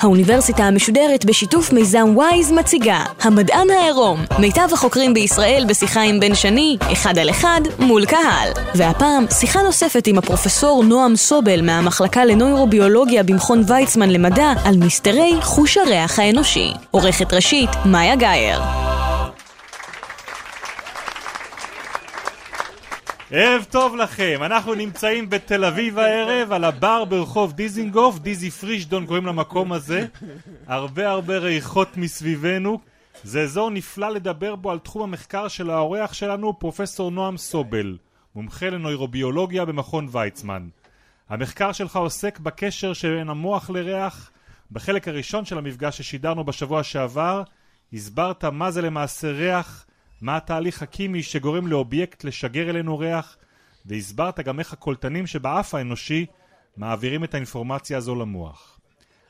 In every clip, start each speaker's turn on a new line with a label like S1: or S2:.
S1: האוניברסיטה המשודרת בשיתוף מיזם וויז מציגה המדען העירום מיטב החוקרים בישראל בשיחה עם בן שני, אחד על אחד, מול קהל. והפעם שיחה נוספת עם הפרופסור נועם סובל מהמחלקה לנוירוביולוגיה במכון ויצמן למדע על מסתרי חוש הריח האנושי. עורכת ראשית, מאיה גאייר.
S2: ערב טוב לכם, אנחנו נמצאים בתל אביב הערב על הבר ברחוב דיזינגוף, דיזי פרישדון קוראים למקום הזה. הרבה הרבה ריחות מסביבנו. זה אזור נפלא לדבר בו על תחום המחקר של האורח שלנו פרופסור נועם סובל מומחה לנוירוביולוגיה במכון ויצמן. המחקר שלך עוסק בקשר שבין המוח לריח. בחלק הראשון של המפגש ששידרנו בשבוע שעבר הסברת מה זה למעשה ריח מה התהליך הכימי שגורם לאובייקט לשגר אלינו ריח, והסברת גם איך הקולטנים שבאף האנושי מעבירים את האינפורמציה הזו למוח.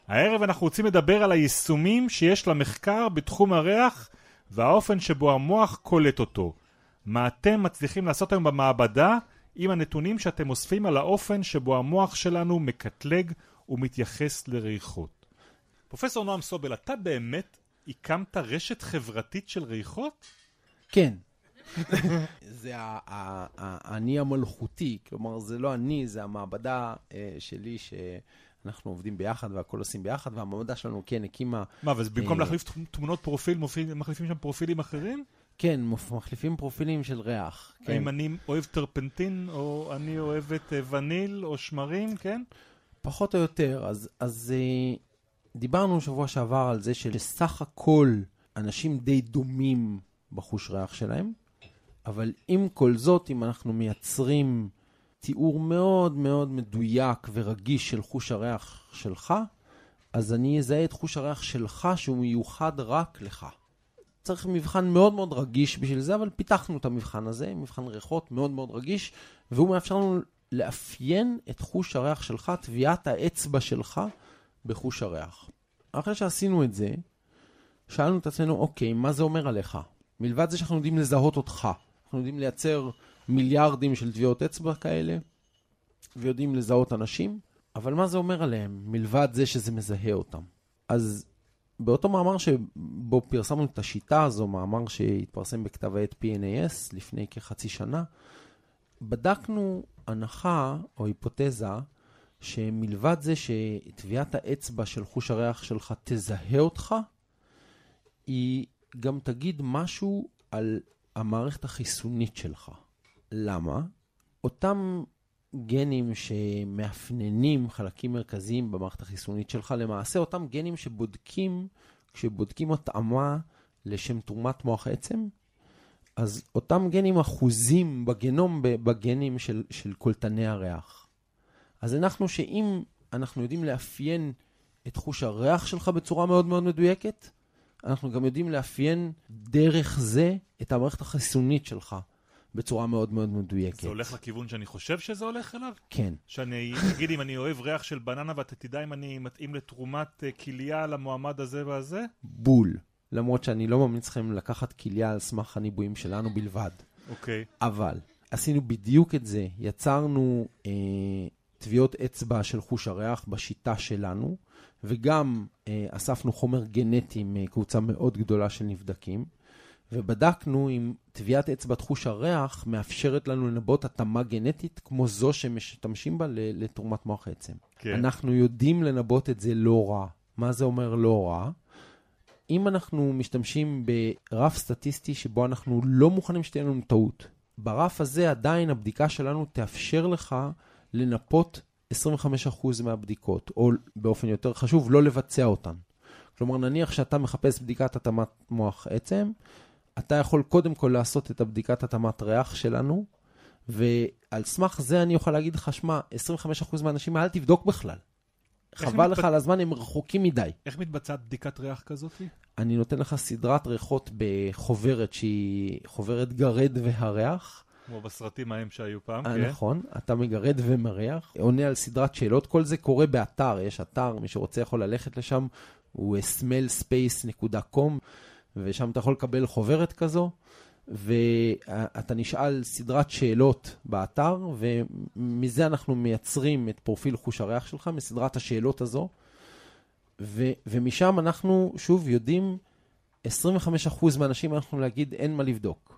S2: הערב אנחנו רוצים לדבר על היישומים שיש למחקר בתחום הריח והאופן שבו המוח קולט אותו. מה אתם מצליחים לעשות היום במעבדה עם הנתונים שאתם אוספים על האופן שבו המוח שלנו מקטלג ומתייחס לריחות. פרופסור נועם סובל, אתה באמת הקמת רשת חברתית של ריחות?
S3: כן. זה האני המלכותי, כלומר זה לא אני, זה המעבדה אה, שלי שאנחנו עובדים ביחד והכל עושים ביחד, והמעבדה שלנו כן הקימה...
S2: מה, וזה במקום אה, להחליף תמונות פרופיל, מחליפים שם פרופילים אחרים?
S3: כן, מחליפים פרופילים של ריח. כן.
S2: האם אני אוהב טרפנטין, או אני אוהבת אה, וניל, או שמרים, כן?
S3: פחות או יותר. אז, אז דיברנו שבוע שעבר על זה שלסך הכל אנשים די דומים בחוש ריח שלהם, אבל עם כל זאת, אם אנחנו מייצרים תיאור מאוד מאוד מדויק ורגיש של חוש הריח שלך, אז אני אזהה את חוש הריח שלך שהוא מיוחד רק לך. צריך מבחן מאוד מאוד רגיש בשביל זה, אבל פיתחנו את המבחן הזה, מבחן ריחות מאוד מאוד רגיש, והוא מאפשר לנו לאפיין את חוש הריח שלך, טביעת האצבע שלך בחוש הריח. אחרי שעשינו את זה, שאלנו את עצמנו, אוקיי, מה זה אומר עליך? מלבד זה שאנחנו יודעים לזהות אותך. אנחנו יודעים לייצר מיליארדים של טביעות אצבע כאלה, ויודעים לזהות אנשים, אבל מה זה אומר עליהם, מלבד זה שזה מזהה אותם? אז באותו מאמר שבו פרסמנו את השיטה הזו, מאמר שהתפרסם בכתב העת PNAS לפני כחצי שנה, בדקנו הנחה או היפותזה שמלבד זה שטביעת האצבע של חוש הריח שלך תזהה אותך, היא גם תגיד משהו על המערכת החיסונית שלך. למה? אותם גנים שמאפננים חלקים מרכזיים במערכת החיסונית שלך, למעשה אותם גנים שבודקים, כשבודקים התאמה לשם תרומת מוח עצם, אז אותם גנים אחוזים בגנום, בגנים של, של קולטני הריח. אז אנחנו שאם אנחנו יודעים לאפיין את חוש הריח שלך בצורה מאוד מאוד מדויקת, אנחנו גם יודעים לאפיין דרך זה את המערכת החיסונית שלך. בצורה מאוד מאוד מדויקת.
S2: זה הולך לכיוון שאני חושב שזה הולך אליו?
S3: כן.
S2: שאני, נגיד אם אני אוהב ריח של בננה ואתה תדע אם אני מתאים לתרומת אה, כליה למועמד הזה והזה?
S3: בול. למרות שאני לא ממליץ לכם לקחת כליה על סמך הניבויים שלנו בלבד.
S2: אוקיי.
S3: אבל עשינו בדיוק את זה. יצרנו אה, טביעות אצבע של חוש הריח בשיטה שלנו, וגם אה, אספנו חומר גנטי מקבוצה מאוד גדולה של נבדקים, ובדקנו אם טביעת אצבע חוש הריח מאפשרת לנו לנבאות התאמה גנטית כמו זו שמשתמשים בה לתרומת מוח עצם. כן. אנחנו יודעים לנבאות את זה לא רע. מה זה אומר לא רע? אם אנחנו משתמשים ברף סטטיסטי שבו אנחנו לא מוכנים שתהיה לנו טעות, ברף הזה עדיין הבדיקה שלנו תאפשר לך לנפות 25% מהבדיקות, או באופן יותר חשוב, לא לבצע אותן. כלומר, נניח שאתה מחפש בדיקת התאמת מוח עצם, אתה יכול קודם כל לעשות את הבדיקת התאמת ריח שלנו, ועל סמך זה אני יכול להגיד לך, שמע, 25% מהאנשים, אל תבדוק בכלל. חבל לך על הזמן, הם רחוקים מדי.
S2: איך מתבצעת בדיקת ריח כזאת?
S3: אני נותן לך סדרת ריחות בחוברת שהיא חוברת גרד והריח.
S2: כמו בסרטים ההם שהיו פעם,
S3: אה,
S2: כן.
S3: נכון, אתה מגרד ומריח, עונה על סדרת שאלות, כל זה קורה באתר, יש אתר, מי שרוצה יכול ללכת לשם, הוא smellspace.com, ושם אתה יכול לקבל חוברת כזו, ואתה נשאל סדרת שאלות באתר, ומזה אנחנו מייצרים את פרופיל חוש הריח שלך, מסדרת השאלות הזו, ו, ומשם אנחנו, שוב, יודעים, 25% מהאנשים אנחנו להגיד, אין מה לבדוק.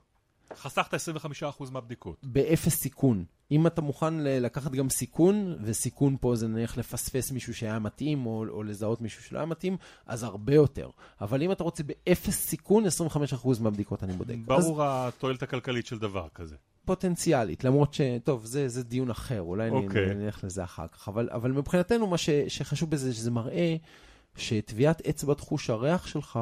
S2: חסכת 25% מהבדיקות.
S3: באפס סיכון. אם אתה מוכן לקחת גם סיכון, וסיכון פה זה נניח לפספס מישהו שהיה מתאים, או, או לזהות מישהו שלא היה מתאים, אז הרבה יותר. אבל אם אתה רוצה באפס סיכון, 25% מהבדיקות אני בודק. אז
S2: ברור התועלת הכלכלית של דבר כזה.
S3: פוטנציאלית, למרות ש... טוב, זה, זה דיון אחר, אולי
S2: אוקיי.
S3: okay. נלך לזה אחר כך. אבל, אבל מבחינתנו, מה ש, שחשוב בזה, שזה מראה שטביעת אצבע חוש הריח שלך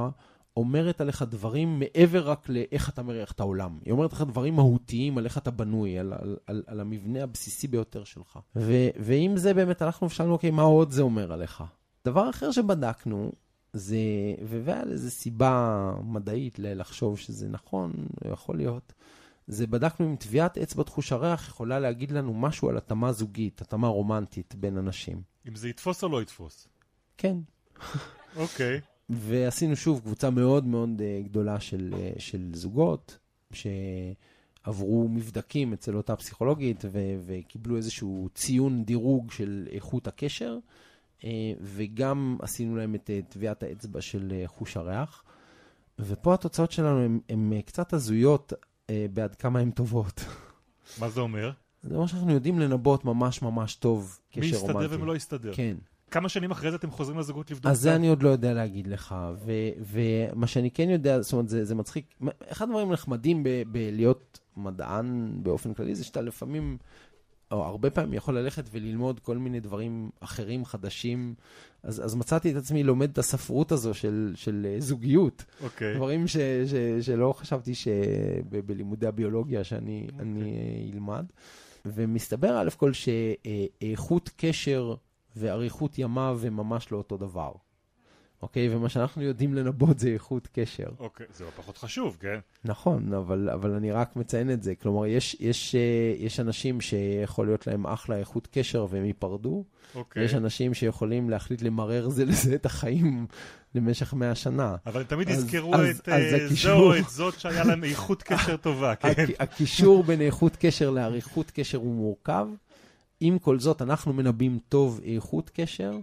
S3: אומרת עליך דברים מעבר רק לאיך אתה מריח את העולם. היא אומרת לך דברים מהותיים על איך אתה בנוי, על, על, על, על המבנה הבסיסי ביותר שלך. ו, ועם זה באמת הלכנו ושאלנו, אוקיי, מה עוד זה אומר עליך? דבר אחר שבדקנו, זה, והיה לזה סיבה מדעית לחשוב שזה נכון, יכול להיות, זה בדקנו אם טביעת אצבע חוש הריח יכולה להגיד לנו משהו על התאמה זוגית, התאמה רומנטית בין אנשים.
S2: אם זה יתפוס או לא יתפוס.
S3: כן.
S2: אוקיי.
S3: ועשינו שוב קבוצה מאוד מאוד אה, גדולה של, אה, של זוגות, שעברו מבדקים אצל אותה פסיכולוגית ו- וקיבלו איזשהו ציון דירוג של איכות הקשר, אה, וגם עשינו להם את טביעת האצבע של חוש הריח. ופה התוצאות שלנו הן קצת הזויות בעד כמה הן טובות.
S2: מה זה אומר?
S3: זה אומר שאנחנו יודעים לנבאות ממש ממש טוב
S2: מי
S3: קשר
S2: יסתדר
S3: רומנטי.
S2: ומי לא יסתדר.
S3: כן.
S2: כמה שנים אחרי זה אתם חוזרים לזוגות לבדוק?
S3: אז זה? אני עוד לא יודע להגיד לך, ו- ומה שאני כן יודע, זאת אומרת, זה, זה מצחיק. אחד הדברים הנחמדים בלהיות מדען באופן כללי, זה שאתה לפעמים, או הרבה פעמים יכול ללכת וללמוד כל מיני דברים אחרים, חדשים. אז, אז מצאתי את עצמי לומד את הספרות הזו של, של אה, זוגיות.
S2: אוקיי.
S3: דברים ש, ש, שלא חשבתי שבלימודי הביולוגיה שאני אני אה, אלמד. ומסתבר, א' כל, שאיכות קשר ואריכות ימיו הם ממש לא אותו דבר. אוקיי? ומה שאנחנו יודעים לנבאות זה איכות קשר.
S2: אוקיי, זה לא פחות חשוב, כן?
S3: נכון, אבל, אבל אני רק מציין את זה. כלומר, יש, יש, אה, יש אנשים שיכול להיות להם אחלה איכות קשר והם ייפרדו.
S2: אוקיי.
S3: יש אנשים שיכולים להחליט למרר זה לזה את החיים למשך 100 שנה.
S2: אבל תמיד
S3: אז-
S2: יזכרו
S3: אז-
S2: את
S3: אז
S2: אה,
S3: הקישור-
S2: זו או את זאת שהיה להם איכות קשר טובה, כן?
S3: הכ- הקישור בין איכות קשר לאריכות קשר הוא מורכב. עם כל זאת, אנחנו מנבאים טוב איכות קשר,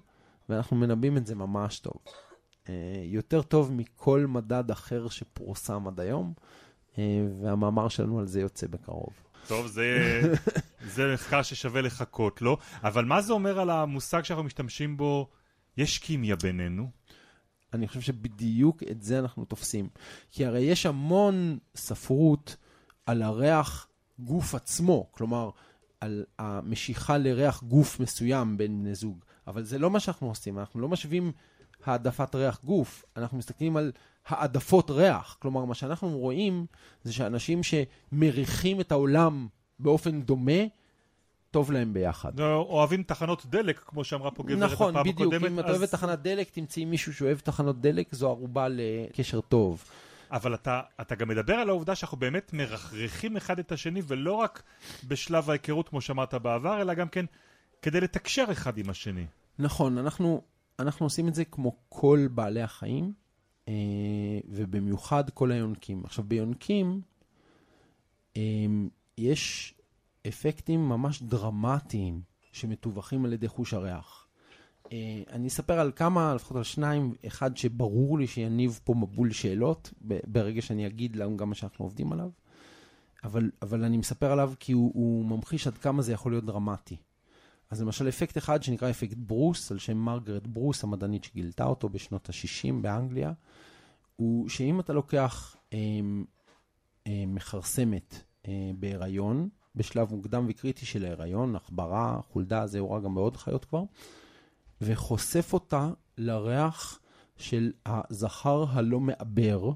S3: ואנחנו מנבאים את זה ממש טוב. אה, יותר טוב מכל מדד אחר שפורסם עד היום, אה, והמאמר שלנו על זה יוצא בקרוב.
S2: טוב, זה, זה מחקר ששווה לחכות לו, אבל מה זה אומר על המושג שאנחנו משתמשים בו, יש כימיה בינינו?
S3: אני חושב שבדיוק את זה אנחנו תופסים. כי הרי יש המון ספרות על הריח גוף עצמו, כלומר, על המשיכה לריח גוף מסוים בין בני זוג, אבל זה לא מה שאנחנו עושים, אנחנו לא משווים העדפת ריח גוף, אנחנו מסתכלים על העדפות ריח. כלומר, מה שאנחנו רואים זה שאנשים שמריחים את העולם באופן דומה, טוב להם ביחד.
S2: לא, אוהבים תחנות דלק, כמו שאמרה פה גברת
S3: נכון,
S2: בפעם
S3: בדיוק.
S2: הקודמת.
S3: אם את
S2: אז-
S3: אוהבת תחנת דלק, תמצאי מישהו שאוהב תחנות דלק, זו ערובה לקשר טוב.
S2: אבל אתה, אתה גם מדבר על העובדה שאנחנו באמת מרחרחים אחד את השני, ולא רק בשלב ההיכרות, כמו שאמרת בעבר, אלא גם כן כדי לתקשר אחד עם השני.
S3: נכון, אנחנו, אנחנו עושים את זה כמו כל בעלי החיים, אה, ובמיוחד כל היונקים. עכשיו, ביונקים אה, יש אפקטים ממש דרמטיים שמטווחים על ידי חוש הריח. אה, אני אספר על כמה, לפחות על שניים, אחד שברור לי שיניב פה מבול שאלות, ברגע שאני אגיד לנו גם מה שאנחנו עובדים עליו, אבל, אבל אני מספר עליו כי הוא, הוא ממחיש עד כמה זה יכול להיות דרמטי. אז למשל אפקט אחד שנקרא אפקט ברוס, על שם מרגרט ברוס, המדענית שגילתה אותו בשנות ה-60 באנגליה, הוא שאם אתה לוקח אה, אה, מכרסמת אה, בהיריון, בשלב מוקדם וקריטי של ההיריון, עכברה, חולדה, זה הורג גם בעוד חיות כבר, וחושף אותה לריח של הזכר הלא מעבר,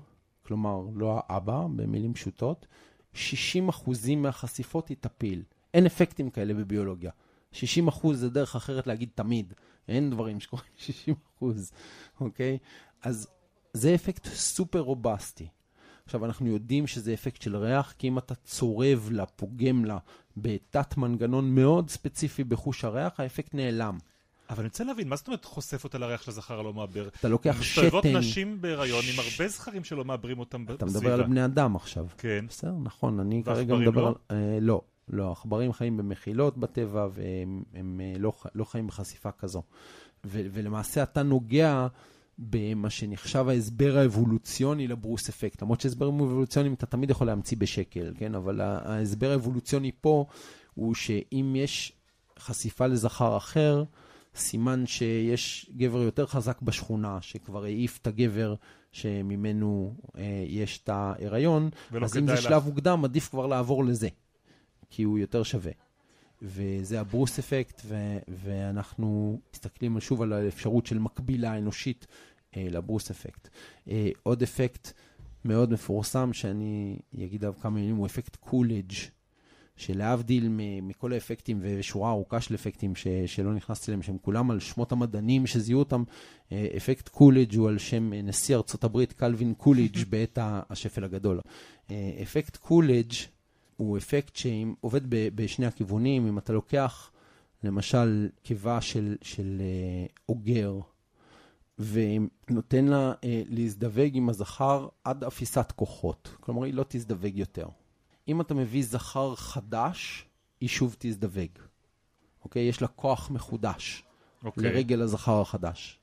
S3: כלומר, לא האבא, במילים פשוטות, 60% מהחשיפות היא תפיל. אין אפקטים כאלה בביולוגיה. 60% זה דרך אחרת להגיד תמיד. אין דברים שקורים 60%, אוקיי? אז זה אפקט סופר רובסטי. עכשיו, אנחנו יודעים שזה אפקט של ריח, כי אם אתה צורב לה, פוגם לה, בתת מנגנון מאוד ספציפי בחוש הריח, האפקט נעלם.
S2: אבל אני רוצה להבין, מה זאת אומרת חושף אותה לריח של הזכר הלא מעבר?
S3: אתה לוקח שתן...
S2: מסתובבות נשים בהיריון עם הרבה זכרים שלא מעברים אותם בסביבה.
S3: אתה מדבר על בני אדם עכשיו.
S2: כן.
S3: בסדר, נכון, אני כרגע מדבר
S2: לא?
S3: על... אה, לא, לא, עכברים חיים במחילות בטבע, והם הם, אה, לא, לא חיים בחשיפה כזו. ו, ולמעשה אתה נוגע במה שנחשב ההסבר האבולוציוני לברוס אפקט. למרות שהסברים אבולוציוניים אתה תמיד יכול להמציא בשקל, כן? אבל ההסבר האבולוציוני פה הוא שאם יש חשיפה לזכר אחר, סימן שיש גבר יותר חזק בשכונה, שכבר העיף את הגבר שממנו אה, יש את ההיריון, אז אם זה
S2: לך.
S3: שלב מוקדם, עדיף כבר לעבור לזה, כי הוא יותר שווה. וזה הברוס אפקט, ו- ואנחנו מסתכלים שוב על האפשרות של מקבילה אנושית אה, לברוס אפקט. אה, עוד אפקט מאוד מפורסם, שאני אגיד עליו כמה מילים, הוא אפקט קולג', שלהבדיל מכל האפקטים ושורה ארוכה של אפקטים ש- שלא נכנסתי אליהם, שהם כולם על שמות המדענים שזיהו אותם, אה, אפקט קולידג' הוא על שם אה, נשיא ארצות הברית קלווין קולידג' בעת השפל הגדול. אה, אפקט קולידג' הוא אפקט שעובד בשני הכיוונים. אם אתה לוקח למשל נקבה של, של אוגר, ונותן לה אה, להזדווג עם הזכר עד אפיסת כוחות. כלומר, היא לא תזדווג יותר. אם אתה מביא זכר חדש, היא שוב תזדווג. אוקיי? יש לה כוח מחודש
S2: אוקיי.
S3: לרגל הזכר החדש.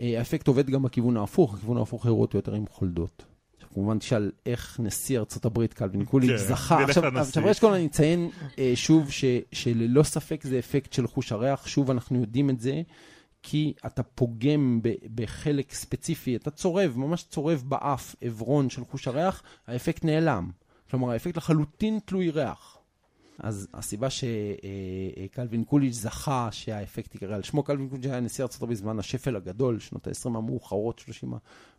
S3: אה, האפקט עובד גם בכיוון ההפוך, הכיוון ההפוך יראו אותו יותר עם חולדות. עכשיו, כמובן תשאל איך נשיא ארצות הברית קלווין
S2: כן,
S3: זכה.
S2: נלך
S3: עכשיו,
S2: לנשיא.
S3: עכשיו ראשית כל אני אציין אה, שוב ש, שללא ספק זה אפקט של חוש הריח, שוב אנחנו יודעים את זה, כי אתה פוגם ב, בחלק ספציפי, אתה צורב, ממש צורב באף עברון של חוש הריח, האפקט נעלם. כלומר, האפקט לחלוטין תלוי ריח. אז הסיבה שקלווין קולידג' זכה שהאפקט ייקרא על שמו, קלווין קולידג' היה נשיא הברית בזמן השפל הגדול, שנות ה-20 המאוחרות, 30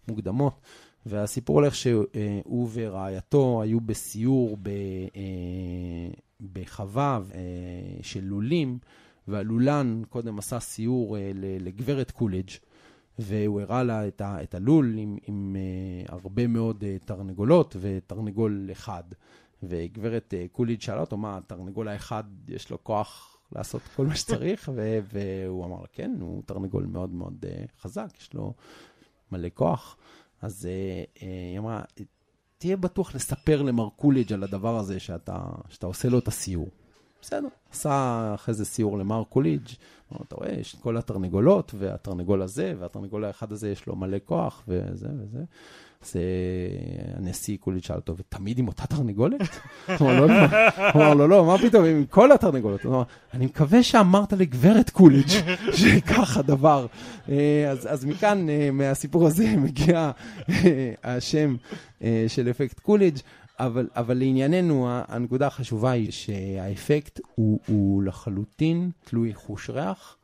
S3: המוקדמות, והסיפור הולך שהוא ורעייתו היו בסיור ב, אה, בחווה אה, של לולים, והלולן קודם עשה סיור אה, לגברת קולידג', והוא הראה לה את, ה, את הלול עם, עם אה, הרבה מאוד אה, תרנגולות ותרנגול אחד. וגברת אה, קולידג' שאלה אותו, מה, התרנגול האחד יש לו כוח לעשות כל מה שצריך? ו- והוא אמר, כן, הוא תרנגול מאוד מאוד אה, חזק, יש לו מלא כוח. אז אה, אה, היא אמרה, תהיה בטוח לספר למר קולידג' על הדבר הזה שאתה, שאתה עושה לו את הסיור. בסדר, עשה אחרי זה סיור למר קולידג', אמר, אתה רואה, יש את כל התרנגולות, והתרנגול הזה, והתרנגול האחד הזה יש לו מלא כוח, וזה וזה. אז הנשיא קולידג' שאל אותו, ותמיד עם אותה תרנגולת? הוא אמר לא, לא, מה פתאום, עם כל התרנגולות. הוא אמר, אני מקווה שאמרת לגברת קולידג' שכך הדבר. אה, אז, מכאן, אה, מהסיפור הזה, מגיע אה, השם של אפקט קולידג'. אבל, אבל לענייננו, הנקודה החשובה היא שהאפקט הוא, הוא לחלוטין תלוי חוש ריח,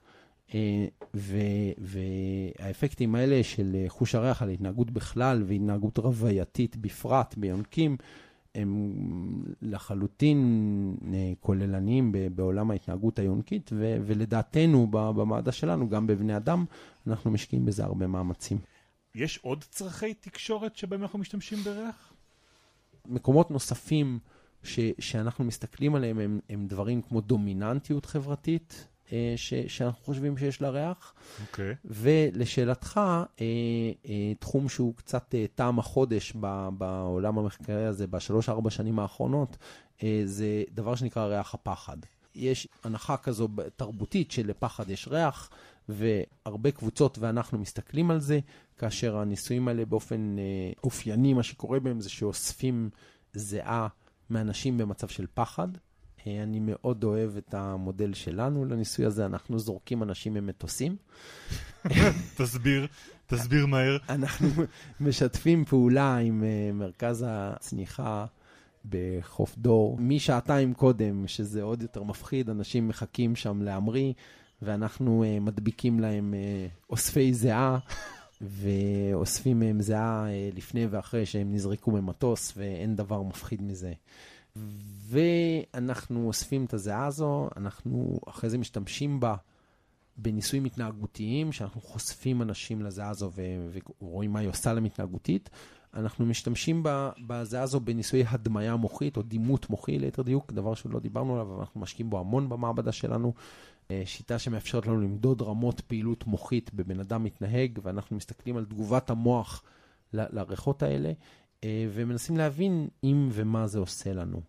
S3: אה, ו- והאפקטים האלה של חוש הריח על התנהגות בכלל והתנהגות רווייתית בפרט ביונקים, הם לחלוטין אה, כוללניים בעולם ההתנהגות היונקית, ו- ולדעתנו, במעדה שלנו, גם בבני אדם, אנחנו משקיעים בזה הרבה מאמצים.
S2: יש עוד צרכי תקשורת שבהם אנחנו משתמשים בריח?
S3: מקומות נוספים ש, שאנחנו מסתכלים עליהם הם, הם דברים כמו דומיננטיות חברתית, אה, ש, שאנחנו חושבים שיש לה ריח.
S2: אוקיי.
S3: ולשאלתך, אה, אה, תחום שהוא קצת טעם החודש ב, בעולם המחקרי הזה בשלוש-ארבע שנים האחרונות, זה דבר שנקרא ריח הפחד. יש הנחה כזו תרבותית שלפחד יש ריח, והרבה קבוצות ואנחנו מסתכלים על זה, כאשר הניסויים האלה באופן אה, אופייני, מה שקורה בהם זה שאוספים זיעה מאנשים במצב של פחד. אה, אני מאוד אוהב את המודל שלנו לניסוי הזה, אנחנו זורקים אנשים ממטוסים.
S2: תסביר, תסביר מהר.
S3: אנחנו משתפים פעולה עם uh, מרכז הצניחה בחוף דור. משעתיים קודם, שזה עוד יותר מפחיד, אנשים מחכים שם להמריא, ואנחנו uh, מדביקים להם uh, אוספי זיעה, ואוספים מהם זיעה uh, לפני ואחרי שהם נזרקו ממטוס, ואין דבר מפחיד מזה. ואנחנו אוספים את הזיעה הזו, אנחנו אחרי זה משתמשים בה בניסויים התנהגותיים, שאנחנו חושפים אנשים לזיעה הזו ו- ורואים מה היא עושה להם התנהגותית, אנחנו משתמשים בזה הזו בניסויי הדמיה מוחית, או דימות מוחי ליתר דיוק, דבר שלא דיברנו עליו, אבל אנחנו משקיעים בו המון במעבדה שלנו. אה, שיטה שמאפשרת לנו למדוד רמות פעילות מוחית בבן אדם מתנהג, ואנחנו מסתכלים על תגובת המוח לריחות האלה, אה, ומנסים להבין אם ומה זה עושה לנו.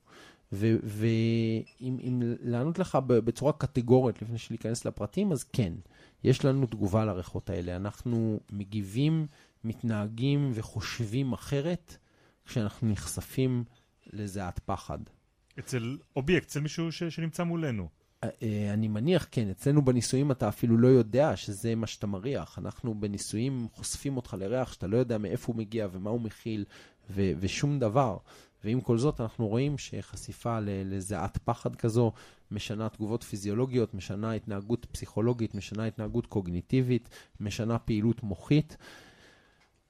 S3: ואם לענות לך בצורה קטגורית, לפני שניכנס לפרטים, אז כן, יש לנו תגובה לריחות האלה. אנחנו מגיבים, מתנהגים וחושבים אחרת כשאנחנו נחשפים לזיעת פחד.
S2: אצל אובייקט, אצל מישהו ש, שנמצא מולנו.
S3: אה, אני מניח, כן, אצלנו בניסויים אתה אפילו לא יודע שזה מה שאתה מריח. אנחנו בניסויים חושפים אותך לריח שאתה לא יודע מאיפה הוא מגיע ומה הוא מכיל ו- ושום דבר. ועם כל זאת אנחנו רואים שחשיפה לזיעת פחד כזו משנה תגובות פיזיולוגיות, משנה התנהגות פסיכולוגית, משנה התנהגות קוגניטיבית, משנה פעילות מוחית.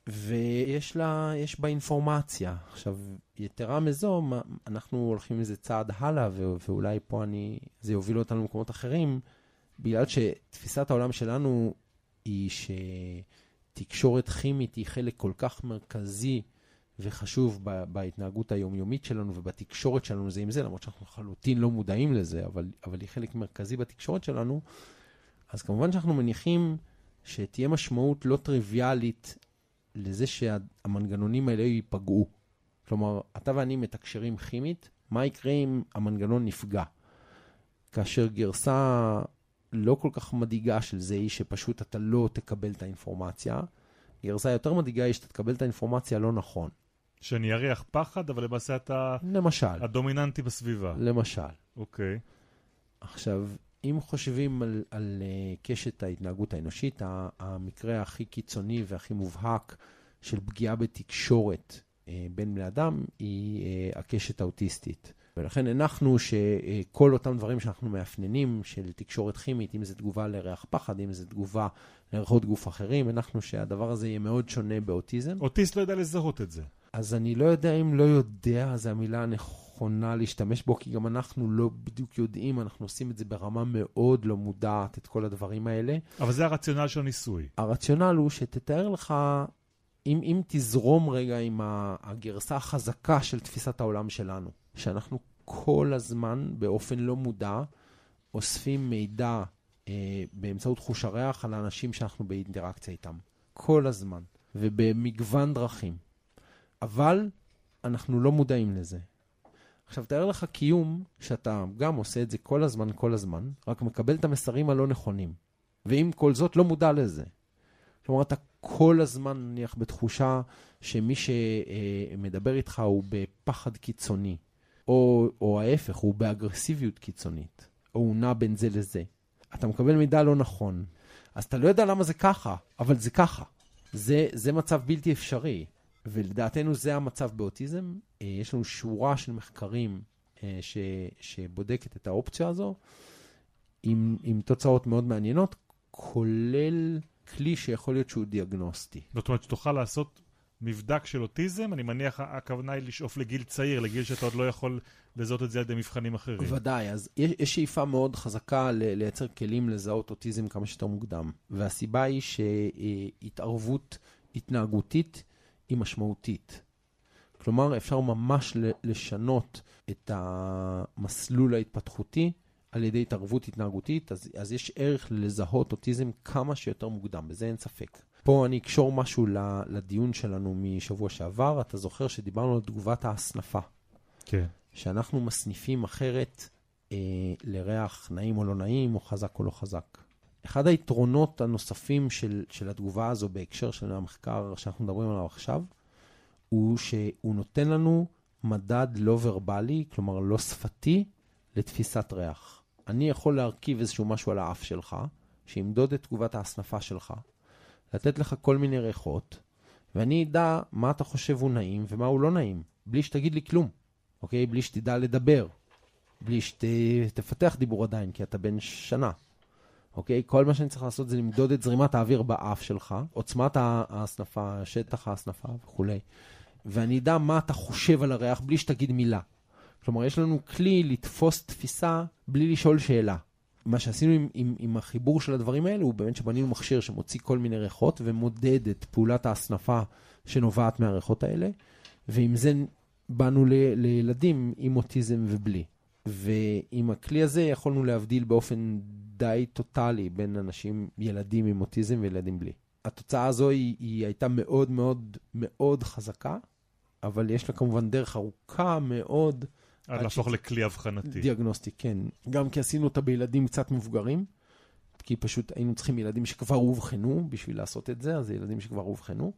S3: ויש לה, יש בה אינפורמציה. עכשיו, יתרה מזו, אנחנו הולכים איזה צעד הלאה, ואולי פה אני, זה יוביל אותנו למקומות אחרים, בגלל שתפיסת העולם שלנו היא שתקשורת כימית היא חלק כל כך מרכזי וחשוב בהתנהגות היומיומית שלנו ובתקשורת שלנו זה עם זה, למרות שאנחנו לחלוטין לא מודעים לזה, אבל, אבל היא חלק מרכזי בתקשורת שלנו, אז כמובן שאנחנו מניחים שתהיה משמעות לא טריוויאלית לזה שהמנגנונים האלה ייפגעו. כלומר, אתה ואני מתקשרים כימית, מה יקרה אם המנגנון נפגע? כאשר גרסה לא כל כך מדאיגה של זה היא שפשוט אתה לא תקבל את האינפורמציה, גרסה יותר מדאיגה היא שאתה תקבל את האינפורמציה לא נכון.
S2: שאני אריח פחד, אבל למעשה אתה...
S3: למשל.
S2: הדומיננטי בסביבה.
S3: למשל.
S2: אוקיי.
S3: עכשיו, אם חושבים על, על uh, קשת ההתנהגות האנושית, המקרה הכי קיצוני והכי מובהק של פגיעה בתקשורת uh, בין בני אדם היא uh, הקשת האוטיסטית. ולכן הנחנו שכל אותם דברים שאנחנו מאפיינים של תקשורת כימית, אם זו תגובה לריח פחד, אם זו תגובה לריחות גוף אחרים, הנחנו שהדבר הזה יהיה מאוד שונה באוטיזם.
S2: אוטיסט לא יודע לזהות את זה.
S3: אז אני לא יודע אם לא יודע, זו המילה הנכונה להשתמש בו, כי גם אנחנו לא בדיוק יודעים, אנחנו עושים את זה ברמה מאוד לא מודעת, את כל הדברים האלה.
S2: אבל זה הרציונל של הניסוי.
S3: הרציונל הוא שתתאר לך, אם, אם תזרום רגע עם הגרסה החזקה של תפיסת העולם שלנו, שאנחנו כל הזמן, באופן לא מודע, אוספים מידע אה, באמצעות חוש הריח על האנשים שאנחנו באינטראקציה איתם. כל הזמן, ובמגוון דרכים. אבל אנחנו לא מודעים לזה. עכשיו, תאר לך קיום שאתה גם עושה את זה כל הזמן, כל הזמן, רק מקבל את המסרים הלא נכונים. ועם כל זאת לא מודע לזה. כלומר, אתה כל הזמן נניח בתחושה שמי שמדבר איתך הוא בפחד קיצוני, או, או ההפך, הוא באגרסיביות קיצונית, או הוא נע בין זה לזה. אתה מקבל מידע לא נכון. אז אתה לא יודע למה זה ככה, אבל זה ככה. זה, זה מצב בלתי אפשרי. ולדעתנו זה המצב באוטיזם. אה, יש לנו שורה של מחקרים אה, ש, שבודקת את האופציה הזו, עם, עם תוצאות מאוד מעניינות, כולל כלי שיכול להיות שהוא דיאגנוסטי.
S2: זאת אומרת שתוכל לעשות מבדק של אוטיזם, אני מניח הכוונה היא לשאוף לגיל צעיר, לגיל שאתה עוד לא יכול לזהות את זה על ידי מבחנים אחרים.
S3: ודאי, אז יש, יש שאיפה מאוד חזקה לייצר כלים לזהות אוטיזם כמה שיותר מוקדם. והסיבה היא שהתערבות התנהגותית היא משמעותית. כלומר, אפשר ממש לשנות את המסלול ההתפתחותי על ידי התערבות התנהגותית, אז, אז יש ערך לזהות אוטיזם כמה שיותר מוקדם, בזה אין ספק. פה אני אקשור משהו לדיון שלנו משבוע שעבר. אתה זוכר שדיברנו על תגובת ההסנפה.
S2: כן.
S3: שאנחנו מסניפים אחרת אה, לריח נעים או לא נעים, או חזק או לא חזק. אחד היתרונות הנוספים של, של התגובה הזו בהקשר של המחקר שאנחנו מדברים עליו עכשיו, הוא שהוא נותן לנו מדד לא ורבלי, כלומר לא שפתי, לתפיסת ריח. אני יכול להרכיב איזשהו משהו על האף שלך, שימדוד את תגובת ההסנפה שלך, לתת לך כל מיני ריחות, ואני אדע מה אתה חושב הוא נעים ומה הוא לא נעים, בלי שתגיד לי כלום, אוקיי? בלי שתדע לדבר, בלי שתפתח דיבור עדיין, כי אתה בן שנה. אוקיי? כל מה שאני צריך לעשות זה למדוד את זרימת האוויר באף שלך, עוצמת ההסנפה, שטח ההסנפה וכולי. ואני אדע מה אתה חושב על הריח בלי שתגיד מילה. כלומר, יש לנו כלי לתפוס תפיסה בלי לשאול שאלה. מה שעשינו עם, עם, עם החיבור של הדברים האלה, הוא באמת שבנינו מכשיר שמוציא כל מיני ריחות ומודד את פעולת ההסנפה שנובעת מהריחות האלה, ועם זה באנו ל, לילדים עם אוטיזם ובלי. ועם הכלי הזה יכולנו להבדיל באופן די טוטאלי בין אנשים, ילדים עם אוטיזם וילדים בלי. התוצאה הזו היא, היא הייתה מאוד מאוד מאוד חזקה, אבל יש לה כמובן דרך ארוכה מאוד.
S2: עד להפוך לכלי אבחנתי.
S3: דיאגנוסטי, כן. גם כי עשינו אותה בילדים קצת מבוגרים, כי פשוט היינו צריכים ילדים שכבר אובחנו בשביל לעשות את זה, אז ילדים שכבר אובחנו.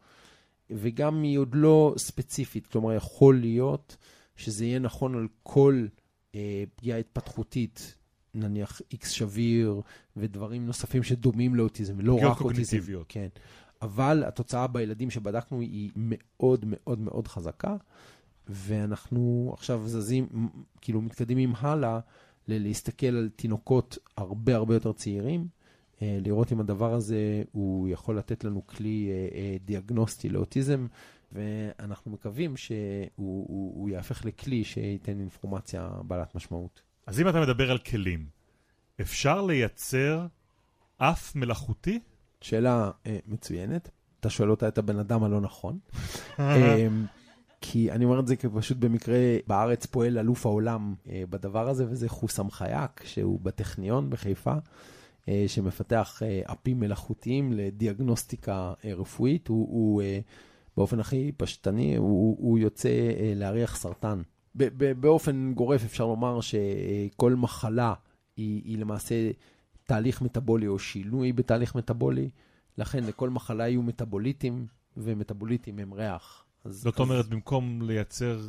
S3: וגם היא עוד לא ספציפית, כלומר, יכול להיות שזה יהיה נכון על כל פגיעה התפתחותית, נניח איקס שביר ודברים נוספים שדומים לאוטיזם, לא רק אוטיזם. כן. אבל התוצאה בילדים שבדקנו היא מאוד מאוד מאוד חזקה, ואנחנו עכשיו זזים, כאילו מתקדמים הלאה להסתכל על תינוקות הרבה הרבה יותר צעירים, אה, לראות אם הדבר הזה הוא יכול לתת לנו כלי אה, אה, דיאגנוסטי לאוטיזם, ואנחנו מקווים שהוא הוא, הוא יהפך לכלי שייתן אינפורמציה בעלת משמעות.
S2: אז אם אתה מדבר על כלים, אפשר לייצר אף מלאכותי?
S3: שאלה אה, מצוינת. אתה שואל אותה את הבן אדם הלא נכון. אה, כי אני אומר את זה כי פשוט במקרה בארץ פועל אלוף העולם אה, בדבר הזה, וזה חוסם חייק, שהוא בטכניון בחיפה, אה, שמפתח אה, אפים מלאכותיים לדיאגנוסטיקה אה, רפואית. הוא, הוא אה, באופן הכי פשטני, הוא, הוא יוצא אה, להריח סרטן. באופן גורף אפשר לומר שכל מחלה היא, היא למעשה תהליך מטאבולי או שינוי בתהליך מטאבולי, לכן לכל מחלה יהיו מטאבוליטים, ומטאבוליטים הם ריח.
S2: זאת אז... אומרת, במקום לייצר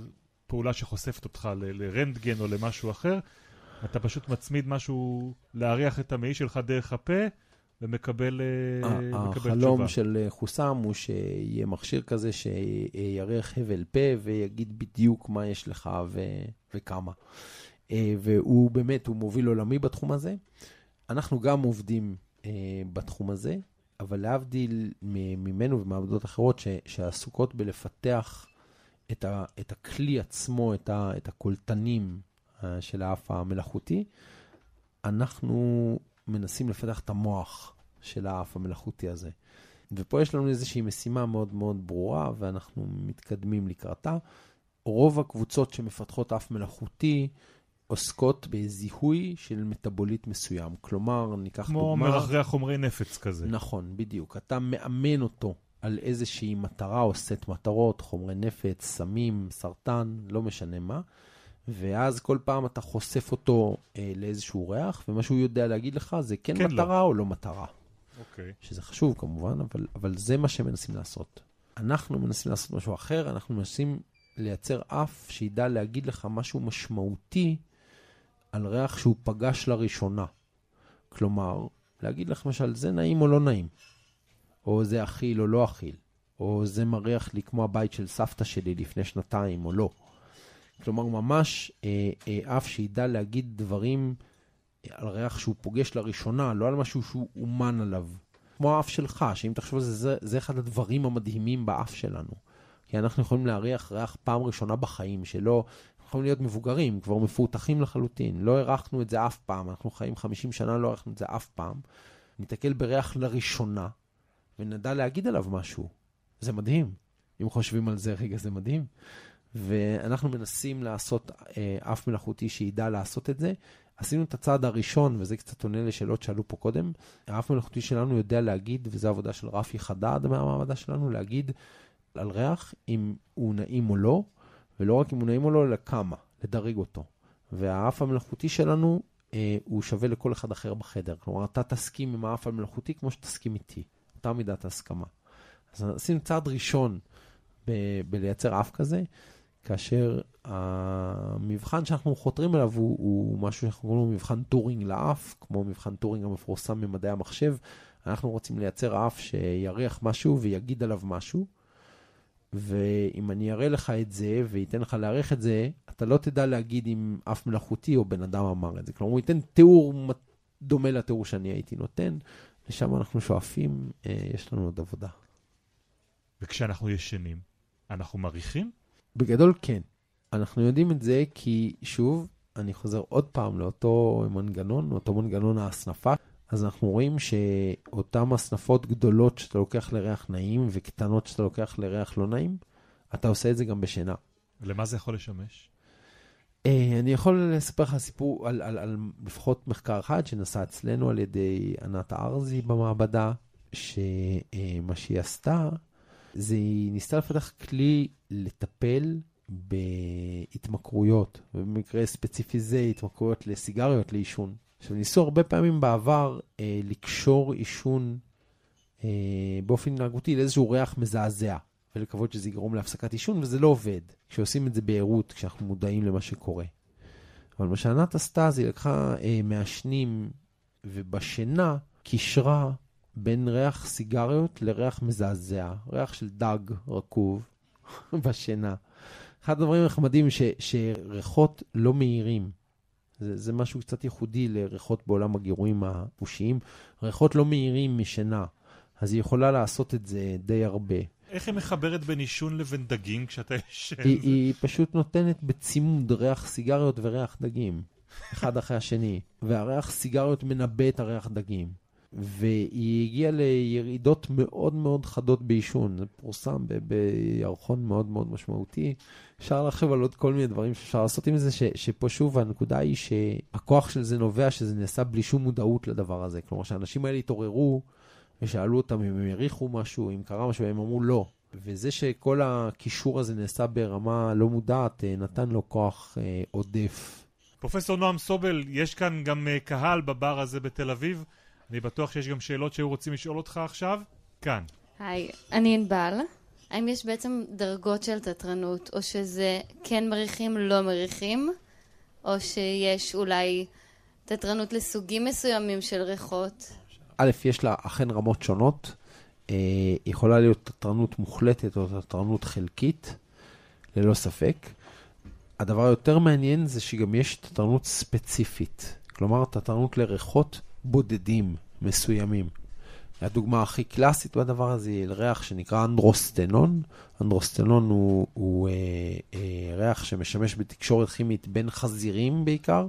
S2: פעולה שחושפת אותך לרנטגן או למשהו אחר, אתה פשוט מצמיד משהו, להריח את המעי שלך דרך הפה, ומקבל
S3: תשובה. החלום של חוסם הוא שיהיה מכשיר כזה שיריח הבל פה ויגיד בדיוק מה יש לך ו... וכמה. אה, והוא באמת, הוא מוביל עולמי בתחום הזה. אנחנו גם עובדים אה, בתחום הזה, אבל להבדיל ממנו ומעבודות אחרות ש, שעסוקות בלפתח את, ה, את הכלי עצמו, את, ה, את הקולטנים אה, של האף המלאכותי, אנחנו מנסים לפתח את המוח של האף המלאכותי הזה. ופה יש לנו איזושהי משימה מאוד מאוד ברורה, ואנחנו מתקדמים לקראתה. רוב הקבוצות שמפתחות אף מלאכותי, עוסקות בזיהוי של מטאבוליט מסוים. כלומר, ניקח
S2: כמו דוגמה... כמו מרחרח חומרי נפץ כזה.
S3: נכון, בדיוק. אתה מאמן אותו על איזושהי מטרה או סט מטרות, חומרי נפץ, סמים, סרטן, לא משנה מה, ואז כל פעם אתה חושף אותו אה, לאיזשהו ריח, ומה שהוא יודע להגיד לך זה כן, כן לא. מטרה לא. או לא מטרה.
S2: אוקיי.
S3: שזה חשוב כמובן, אבל, אבל זה מה שמנסים לעשות. אנחנו מנסים לעשות משהו אחר, אנחנו מנסים לייצר אף שידע להגיד לך משהו משמעותי על ריח שהוא פגש לראשונה. כלומר, להגיד לך למשל, זה נעים או לא נעים, או זה אכיל או לא אכיל, או זה מריח לי כמו הבית של סבתא שלי לפני שנתיים או לא. כלומר, ממש אה, אה, אף שידע להגיד דברים על ריח שהוא פוגש לראשונה, לא על משהו שהוא אומן עליו. כמו האף שלך, שאם תחשוב על זה, זה, זה אחד הדברים המדהימים באף שלנו. כי אנחנו יכולים להריח ריח פעם ראשונה בחיים, שלא יכולים להיות מבוגרים, כבר מפותחים לחלוטין. לא הרחנו את זה אף פעם, אנחנו חיים 50 שנה, לא הרחנו את זה אף פעם. ניתקל בריח לראשונה, ונדע להגיד עליו משהו. זה מדהים. אם חושבים על זה רגע, זה מדהים. ואנחנו מנסים לעשות אה, אף מלאכותי שידע לעשות את זה. עשינו את הצעד הראשון, וזה קצת עונה לשאלות שעלו פה קודם. האף מלאכותי שלנו יודע להגיד, וזו עבודה של רפי חדד מהמעבדה שלנו, להגיד על ריח אם הוא נעים או לא, ולא רק אם הוא נעים או לא, אלא כמה, לדרג אותו. והאף המלאכותי שלנו אה, הוא שווה לכל אחד אחר בחדר. כלומר, אתה תסכים עם האף המלאכותי כמו שתסכים איתי. אותה מידת ההסכמה. אז עשינו צעד ראשון ב- בלייצר אף כזה, כאשר המבחן שאנחנו חותרים אליו הוא, הוא משהו שאנחנו קוראים לו מבחן טורינג לאף, כמו מבחן טורינג המפורסם ממדעי המחשב. אנחנו רוצים לייצר אף שיריח משהו ויגיד עליו משהו. ואם אני אראה לך את זה ואתן לך להעריך את זה, אתה לא תדע להגיד אם אף מלאכותי או בן אדם אמר את זה. כלומר, הוא ייתן תיאור דומה לתיאור שאני הייתי נותן, לשם אנחנו שואפים, אה, יש לנו עוד עבודה.
S2: וכשאנחנו ישנים, אנחנו מריחים?
S3: בגדול כן. אנחנו יודעים את זה כי, שוב, אני חוזר עוד פעם לאותו מנגנון, אותו מנגנון ההסנפה. אז אנחנו רואים שאותן הסנפות גדולות שאתה לוקח לריח נעים וקטנות שאתה לוקח לריח לא נעים, אתה עושה את זה גם בשינה.
S2: למה זה יכול לשמש?
S3: אה, אני יכול לספר לך סיפור על, על, על לפחות מחקר אחד שנעשה אצלנו על ידי ענת ארזי במעבדה, שמה שהיא עשתה, זה היא ניסתה לפתח כלי לטפל בהתמכרויות, ובמקרה ספציפי זה התמכרויות לסיגריות, לעישון. עכשיו, ניסו הרבה פעמים בעבר אה, לקשור עישון אה, באופן התנהגותי לאיזשהו ריח מזעזע, ולקוות שזה יגרום להפסקת עישון, וזה לא עובד. כשעושים את זה בעירות, כשאנחנו מודעים למה שקורה. אבל מה שענת עשתה, זה היא לקחה אה, מעשנים, ובשינה קישרה בין ריח סיגריות לריח מזעזע, ריח של דג רקוב בשינה. אחד הדברים הנחמדים ש, שריחות לא מהירים. זה, זה משהו קצת ייחודי לריחות בעולם הגירויים החושיים. ריחות לא מהירים משינה, אז היא יכולה לעשות את זה די הרבה.
S2: איך היא מחברת בין עישון לבין דגים כשאתה ישן?
S3: היא, היא פשוט נותנת בצימוד ריח סיגריות וריח דגים, אחד אחרי השני, והריח סיגריות מנבא את הריח דגים. והיא הגיעה לירידות מאוד מאוד חדות בעישון. זה פורסם בירחון מאוד מאוד משמעותי. אפשר לחשוב על עוד כל מיני דברים שאפשר לעשות עם זה, ש, שפה שוב הנקודה היא שהכוח של זה נובע שזה נעשה בלי שום מודעות לדבר הזה. כלומר, שהאנשים האלה התעוררו ושאלו אותם אם הם העריכו משהו, אם קרה משהו, והם אמרו לא. וזה שכל הקישור הזה נעשה ברמה לא מודעת, אה, נתן לו כוח אה, עודף.
S2: פרופסור נועם סובל, יש כאן גם אה, קהל בבר הזה בתל אביב. אני בטוח שיש גם שאלות שהיו רוצים לשאול אותך עכשיו. כאן.
S4: היי, אני ענבל. האם יש בעצם דרגות של תתרנות, או שזה כן מריחים, לא מריחים, או שיש אולי תתרנות לסוגים מסוימים של ריחות?
S3: א', יש לה אכן רמות שונות. אה, יכולה להיות תתרנות מוחלטת או תתרנות חלקית, ללא ספק. הדבר היותר מעניין זה שגם יש תתרנות ספציפית. כלומר, תתרנות לריחות בודדים מסוימים. הדוגמה הכי קלאסית בדבר הזה היא ריח שנקרא אנדרוסטנון. אנדרוסטנון הוא, הוא אה, אה, ריח שמשמש בתקשורת כימית בין חזירים בעיקר,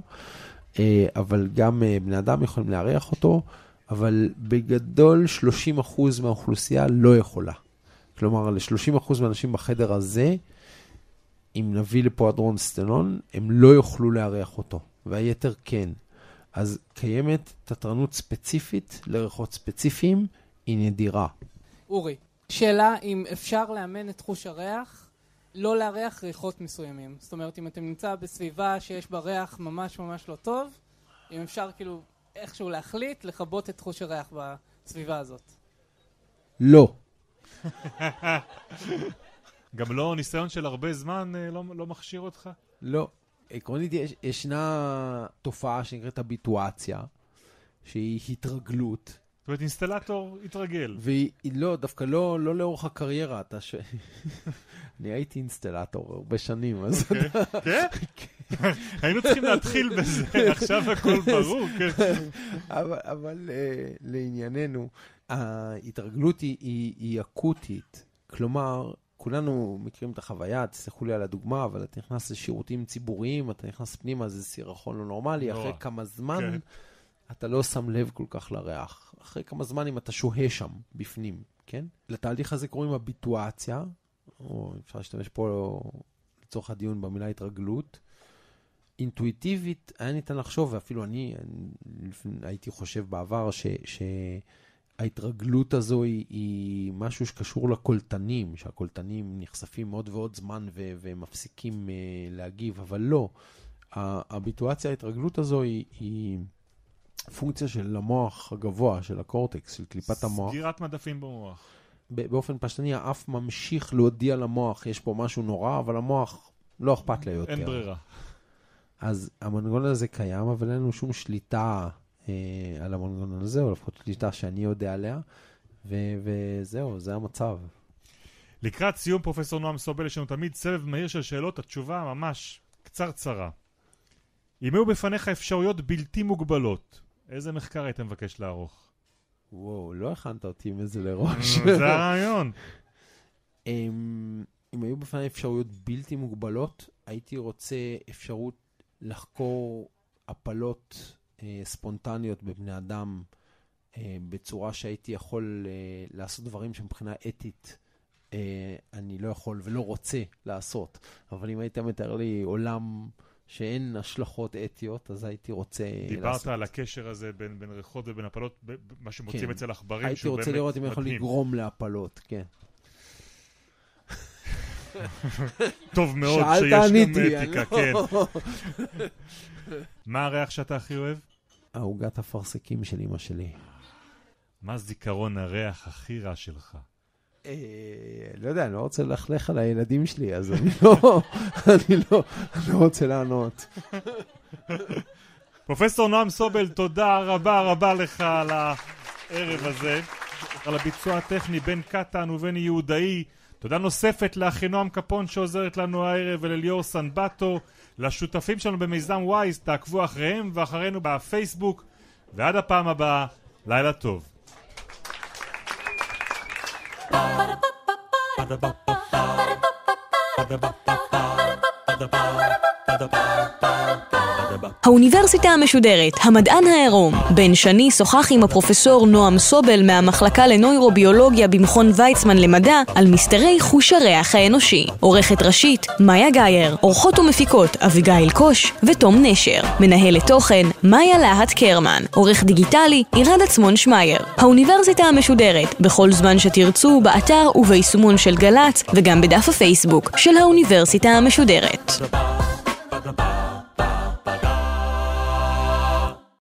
S3: אה, אבל גם אה, בני אדם יכולים להריח אותו, אבל בגדול 30% מהאוכלוסייה לא יכולה. כלומר, ל-30% מהאנשים בחדר הזה, אם נביא לפה אדרונסטנון, הם לא יוכלו להריח אותו, והיתר כן. אז קיימת תתרנות ספציפית לריחות ספציפיים, היא נדירה.
S5: אורי, שאלה אם אפשר לאמן את חוש הריח לא להריח ריחות מסוימים. זאת אומרת, אם אתם נמצא בסביבה שיש בה ריח ממש ממש לא טוב, אם אפשר כאילו איכשהו להחליט לכבות את חוש הריח בסביבה הזאת.
S3: לא.
S2: גם לא ניסיון של הרבה זמן אה, לא, לא מכשיר אותך?
S3: לא. עקרונית יש, ישנה תופעה שנקראת הביטואציה, שהיא התרגלות.
S2: זאת אומרת, אינסטלטור התרגל.
S3: והיא לא, דוווקא לא, לא לאורך הקריירה. אתה ש... אני הייתי אינסטלטור הרבה שנים, אז...
S2: כן? כן? היינו צריכים להתחיל בזה, עכשיו הכל ברור. כן.
S3: אבל אה, לענייננו, ההתרגלות היא אקוטית. כלומר, כולנו מכירים את החוויה, תסלחו לי על הדוגמה, אבל אתה נכנס לשירותים ציבוריים, אתה נכנס פנימה, זה סירחון לא נורמלי, אחרי כמה זמן כן. אתה לא שם לב כל כך לריח. אחרי כמה זמן אם אתה שוהה שם, בפנים, כן? לתהליך הזה קוראים הביטואציה, או אפשר להשתמש פה לצורך הדיון במילה התרגלות. אינטואיטיבית היה ניתן לחשוב, ואפילו אני, אני הייתי חושב בעבר, ש... ש ההתרגלות הזו היא, היא משהו שקשור לקולטנים, שהקולטנים נחשפים עוד ועוד זמן ו- ומפסיקים uh, להגיב, אבל לא. הביטואציה, ההתרגלות הזו היא, היא פונקציה של המוח הגבוה, של הקורטקס, של קליפת המוח.
S2: סגירת מדפים במוח.
S3: באופן פשטני, האף ממשיך להודיע למוח, יש פה משהו נורא, אבל המוח לא אכפת לה יותר.
S2: אין ברירה.
S3: אז המנגנון הזה קיים, אבל אין לנו שום שליטה על המנגנון הזה, או לפחות שליטה שאני יודע עליה, ו- וזהו, זה המצב.
S2: לקראת סיום, פרופסור נועם סובל, יש לנו תמיד סבב מהיר של שאלות, התשובה ממש קצרצרה. אם היו בפניך אפשרויות בלתי מוגבלות, איזה מחקר היית מבקש לערוך?
S3: וואו, לא הכנת אותי עם איזה לראש.
S2: זה הרעיון.
S3: אם, אם היו בפני אפשרויות בלתי מוגבלות, הייתי רוצה אפשרות לחקור הפלות אה, ספונטניות בבני אדם אה, בצורה שהייתי יכול אה, לעשות דברים שמבחינה אתית אה, אני לא יכול ולא רוצה לעשות. אבל אם היית מתאר לי עולם שאין השלכות אתיות, אז הייתי רוצה
S2: דיברת
S3: לעשות.
S2: על הקשר הזה בין, בין ריחות ובין הפלות, מה שמוצאים
S3: כן.
S2: אצל עכברים,
S3: הייתי
S2: שהוא
S3: רוצה
S2: באמת
S3: לראות אם יכול. לגרום להפלות, כן.
S2: טוב מאוד שיש גם אתיקה,
S3: אני
S2: כן.
S3: לא-
S2: מה הריח שאתה הכי אוהב?
S3: העוגת אפרסקים של אמא שלי.
S2: מה זיכרון הריח הכי רע שלך?
S3: אה, לא יודע, אני לא רוצה ללכלך על הילדים שלי, אז אני לא, אני לא, אני לא רוצה לענות.
S2: פרופסור נועם סובל, תודה רבה רבה לך על הערב הזה, על הביצוע הטכני בין קטן ובין יהודאי. תודה נוספת לאחינועם קפון שעוזרת לנו הערב ולליאור סנבטו, לשותפים שלנו במיזם וויז, תעקבו אחריהם ואחרינו בפייסבוק, ועד הפעם הבאה, לילה טוב.
S1: האוניברסיטה המשודרת, המדען העירום. בן שני שוחח עם הפרופסור נועם סובל מהמחלקה לנוירוביולוגיה במכון ויצמן למדע על מסתרי חוש הריח האנושי. עורכת ראשית, מאיה גאייר. עורכות ומפיקות, אביגיל קוש ותום נשר. מנהלת תוכן, מאיה להט קרמן. עורך דיגיטלי, עירד עצמון שמייר. האוניברסיטה המשודרת, בכל זמן שתרצו, באתר וביישומון של גל"צ, וגם בדף הפייסבוק של האוניברסיטה המשודרת. about.